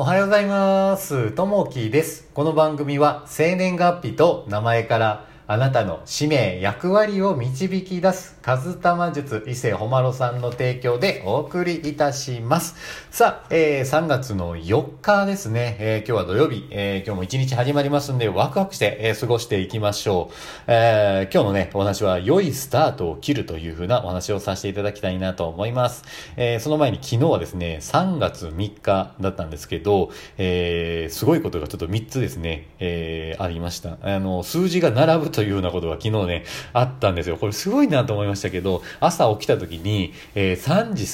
おはようございます。ともきです。この番組は生年月日と名前からあなたの使命、役割を導き出す、カズタマ術伊勢ほまろさんの提供でお送りいたします。さあ、えー、3月の4日ですね。えー、今日は土曜日、えー、今日も一日始まりますんで、ワクワクして、えー、過ごしていきましょう。えー、今日のね、お話は、良いスタートを切るというふうなお話をさせていただきたいなと思います。えー、その前に昨日はですね、3月3日だったんですけど、えー、すごいことがちょっと3つですね、えー、ありました。あの、数字が並ぶとというようなことが昨日ね、あったんですよ。これすごいなと思いましたけど、朝起きた時に、えー、3時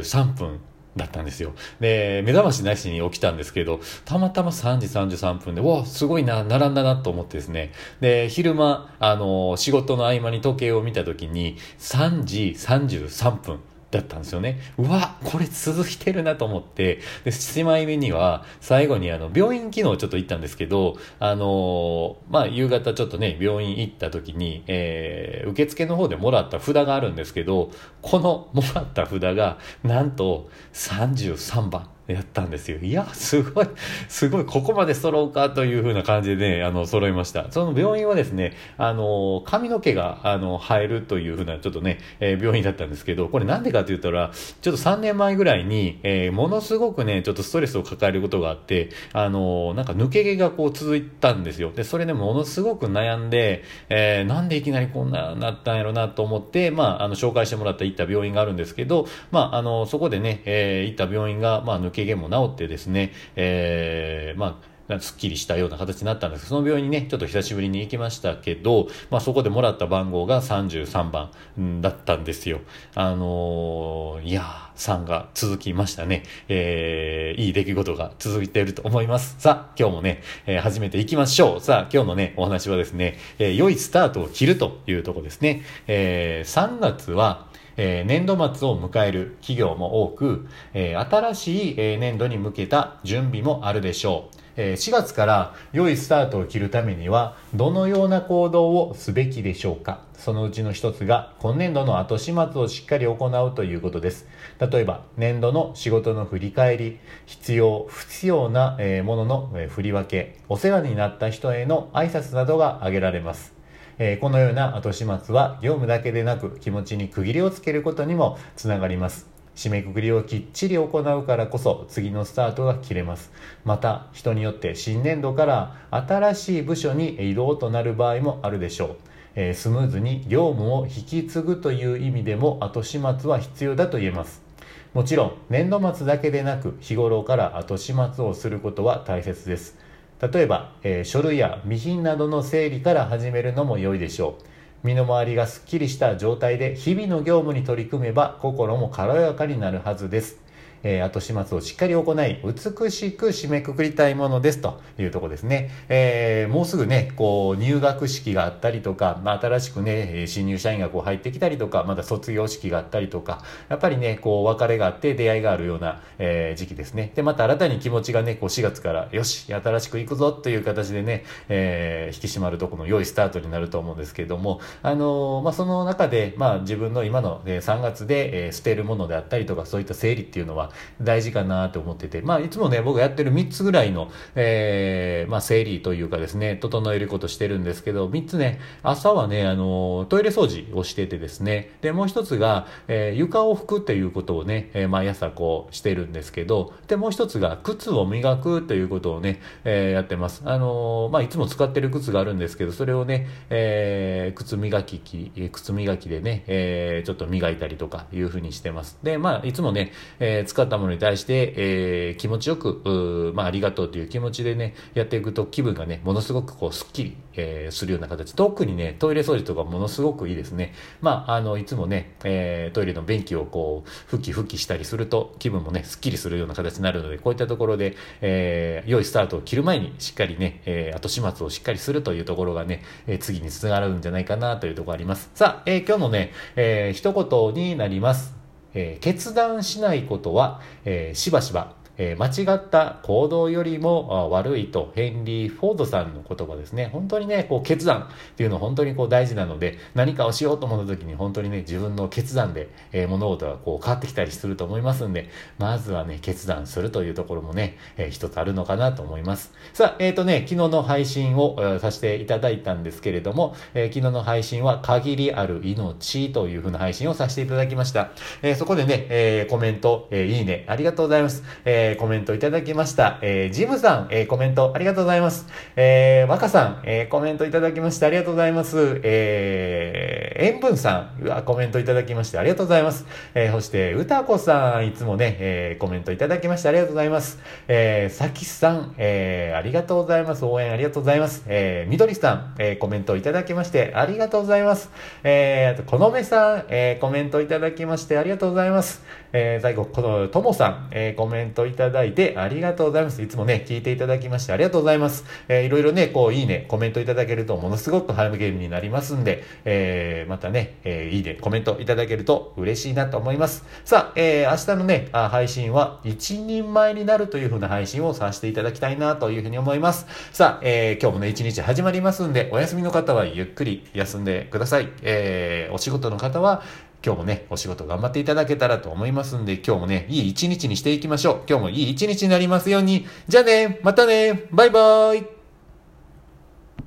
33分だったんですよ。で、目覚ましなしに起きたんですけど、たまたま3時33分で、わすごいな、並んだなと思ってですね。で、昼間、あの、仕事の合間に時計を見た時に、3時33分。だったんですよね。うわ、これ続いてるなと思って、で、7枚目には、最後にあの、病院昨日ちょっと行ったんですけど、あのまあ、夕方ちょっとね、病院行った時に、えー、受付の方でもらった札があるんですけど、このもらった札が、なんと33番。やったんですよ。いや、すごい、すごい、ここまで揃うかというふうな感じでね、あの、揃いました。その病院はですね、あの、髪の毛が、あの、生えるというふうな、ちょっとね、えー、病院だったんですけど、これなんでかと言ったら、ちょっと3年前ぐらいに、えー、ものすごくね、ちょっとストレスを抱えることがあって、あの、なんか抜け毛がこう続いたんですよ。で、それでものすごく悩んで、えー、なんでいきなりこんななったんやろなと思って、まあ、あの、紹介してもらった行った病院があるんですけど、まあ、あの、そこでね、えー、行った病院が、まあ、抜け毛も治ってですね、えー、まあ、すっきりしたような形になったんですその病院にね、ちょっと久しぶりに行きましたけど、まあそこでもらった番号が33番だったんですよ。あのー、いやー、3が続きましたね。えー、いい出来事が続いていると思います。さあ、今日もね、えー、始めていきましょう。さあ、今日のね、お話はですね、えー、良いスタートを切るというとこですね。えー、3月は、えー、年度末を迎える企業も多く、えー、新しい、え、年度に向けた準備もあるでしょう。え4月から良いスタートを切るためには、どのような行動をすべきでしょうかそのうちの一つが、今年度の後始末をしっかり行うということです。例えば、年度の仕事の振り返り、必要、不必要なものの振り分け、お世話になった人への挨拶などが挙げられます。えー、このような後始末は業務だけでなく気持ちに区切りをつけることにもつながります。締めくくりをきっちり行うからこそ次のスタートが切れます。また人によって新年度から新しい部署に移動となる場合もあるでしょう。えー、スムーズに業務を引き継ぐという意味でも後始末は必要だと言えます。もちろん年度末だけでなく日頃から後始末をすることは大切です。例えば、えー、書類や備品などの整理から始めるのも良いでしょう。身の回りがすっきりした状態で日々の業務に取り組めば心も軽やかになるはずです。えー、後始末をしっかり行い、美しく締めくくりたいものですというとこですね。えー、もうすぐね、こう、入学式があったりとか、まあ、新しくね、新入社員がこう入ってきたりとか、まだ卒業式があったりとか、やっぱりね、こう、別れがあって出会いがあるような、えー、時期ですね。で、また新たに気持ちがね、こう、4月から、よし、新しく行くぞという形でね、えー、引き締まるとこの良いスタートになると思うんですけれども、あのまあ、その中で、まあ、自分の今の、え3月で、え捨てるものであったりとか、そういった整理っていうのは、大事かなと思ってて、まあ、いつもね、僕がやってる3つぐらいの、えー、まあ、整理というかですね、整えることしてるんですけど、3つね、朝はね、あの、トイレ掃除をしててですね、で、もう一つが、えー、床を拭くっていうことをね、えー、毎朝こうしてるんですけど、で、もう一つが、靴を磨くということをね、えー、やってます。あのまあ、いつも使ってる靴があるんですけど、それをね、えー、靴磨き機、靴磨きでね、えー、ちょっと磨いたりとかいうふうにしてます。で、まあ、いつもね、えー、使ったものに対して、えー、気持ちよく、まあ、ありがとうという気持ちでね、やっていくと気分がね、ものすごくこう、すっきり、えー、するような形。特にね、トイレ掃除とかものすごくいいですね。まあ、あの、いつもね、えー、トイレの便器をこう、ふきふきしたりすると、気分もね、すっきりするような形になるので、こういったところで、えー、良いスタートを切る前に、しっかりね、えー、後始末をしっかりするというところがね、えー、次につながるんじゃないかなというところあります。さあ、えー、今日のね、えー、一言になります。えー、決断しないことは、えー、しばしば、えー、間違った行動よりも悪いとヘンリー・フォードさんの言葉ですね。本当にね、こう決断っていうのは本当にこう大事なので、何かをしようと思った時に本当にね、自分の決断で、えー、物事がこう変わってきたりすると思いますんで、まずはね、決断するというところもね、えー、一つあるのかなと思います。さあ、えっ、ー、とね、昨日の配信を、えー、させていただいたんですけれども、えー、昨日の配信は限りある命というふうな配信をさせていただきました。えー、そこでね、えー、コメント、えー、いいね、ありがとうございます。えー、えコメントいただきました。えー、ジムさん、えー、コメントありがとうございます。えー、若さん、えー、コメントいただきましてありがとうございます。えー、塩分さん、うわ、コメントいただきましてありがとうございます。えー、そして、歌子さん、いつもね、えー、コメントいただきましてありがとうございます。えー、さきさん、えー、ありがとうございます。応援ありがとうございます。えー、みどりさん、えー、コメントいただきましてありがとうございます。えー、あと、このめさん、えー、コメントいただきましてありがとうございます。えー、最後、この、ともさん、えー、コメントいただいてありがとうございます。いつもね、聞いていただきましてありがとうございます。えー、いろいろね、こう、いいね、コメントいただけるとものすごく励みになりますんで、えー、またね、えー、いいね、コメントいただけると嬉しいなと思います。さあ、えー、明日のね、あ配信は一人前になるという風な配信をさせていただきたいなというふうに思います。さあ、えー、今日もね、一日始まりますんで、お休みの方はゆっくり休んでください。えー、お仕事の方は、今日もね、お仕事頑張っていただけたらと思いますんで、今日もね、いい一日にしていきましょう。今日もいい一日になりますように。じゃあね、またね、バイバーイ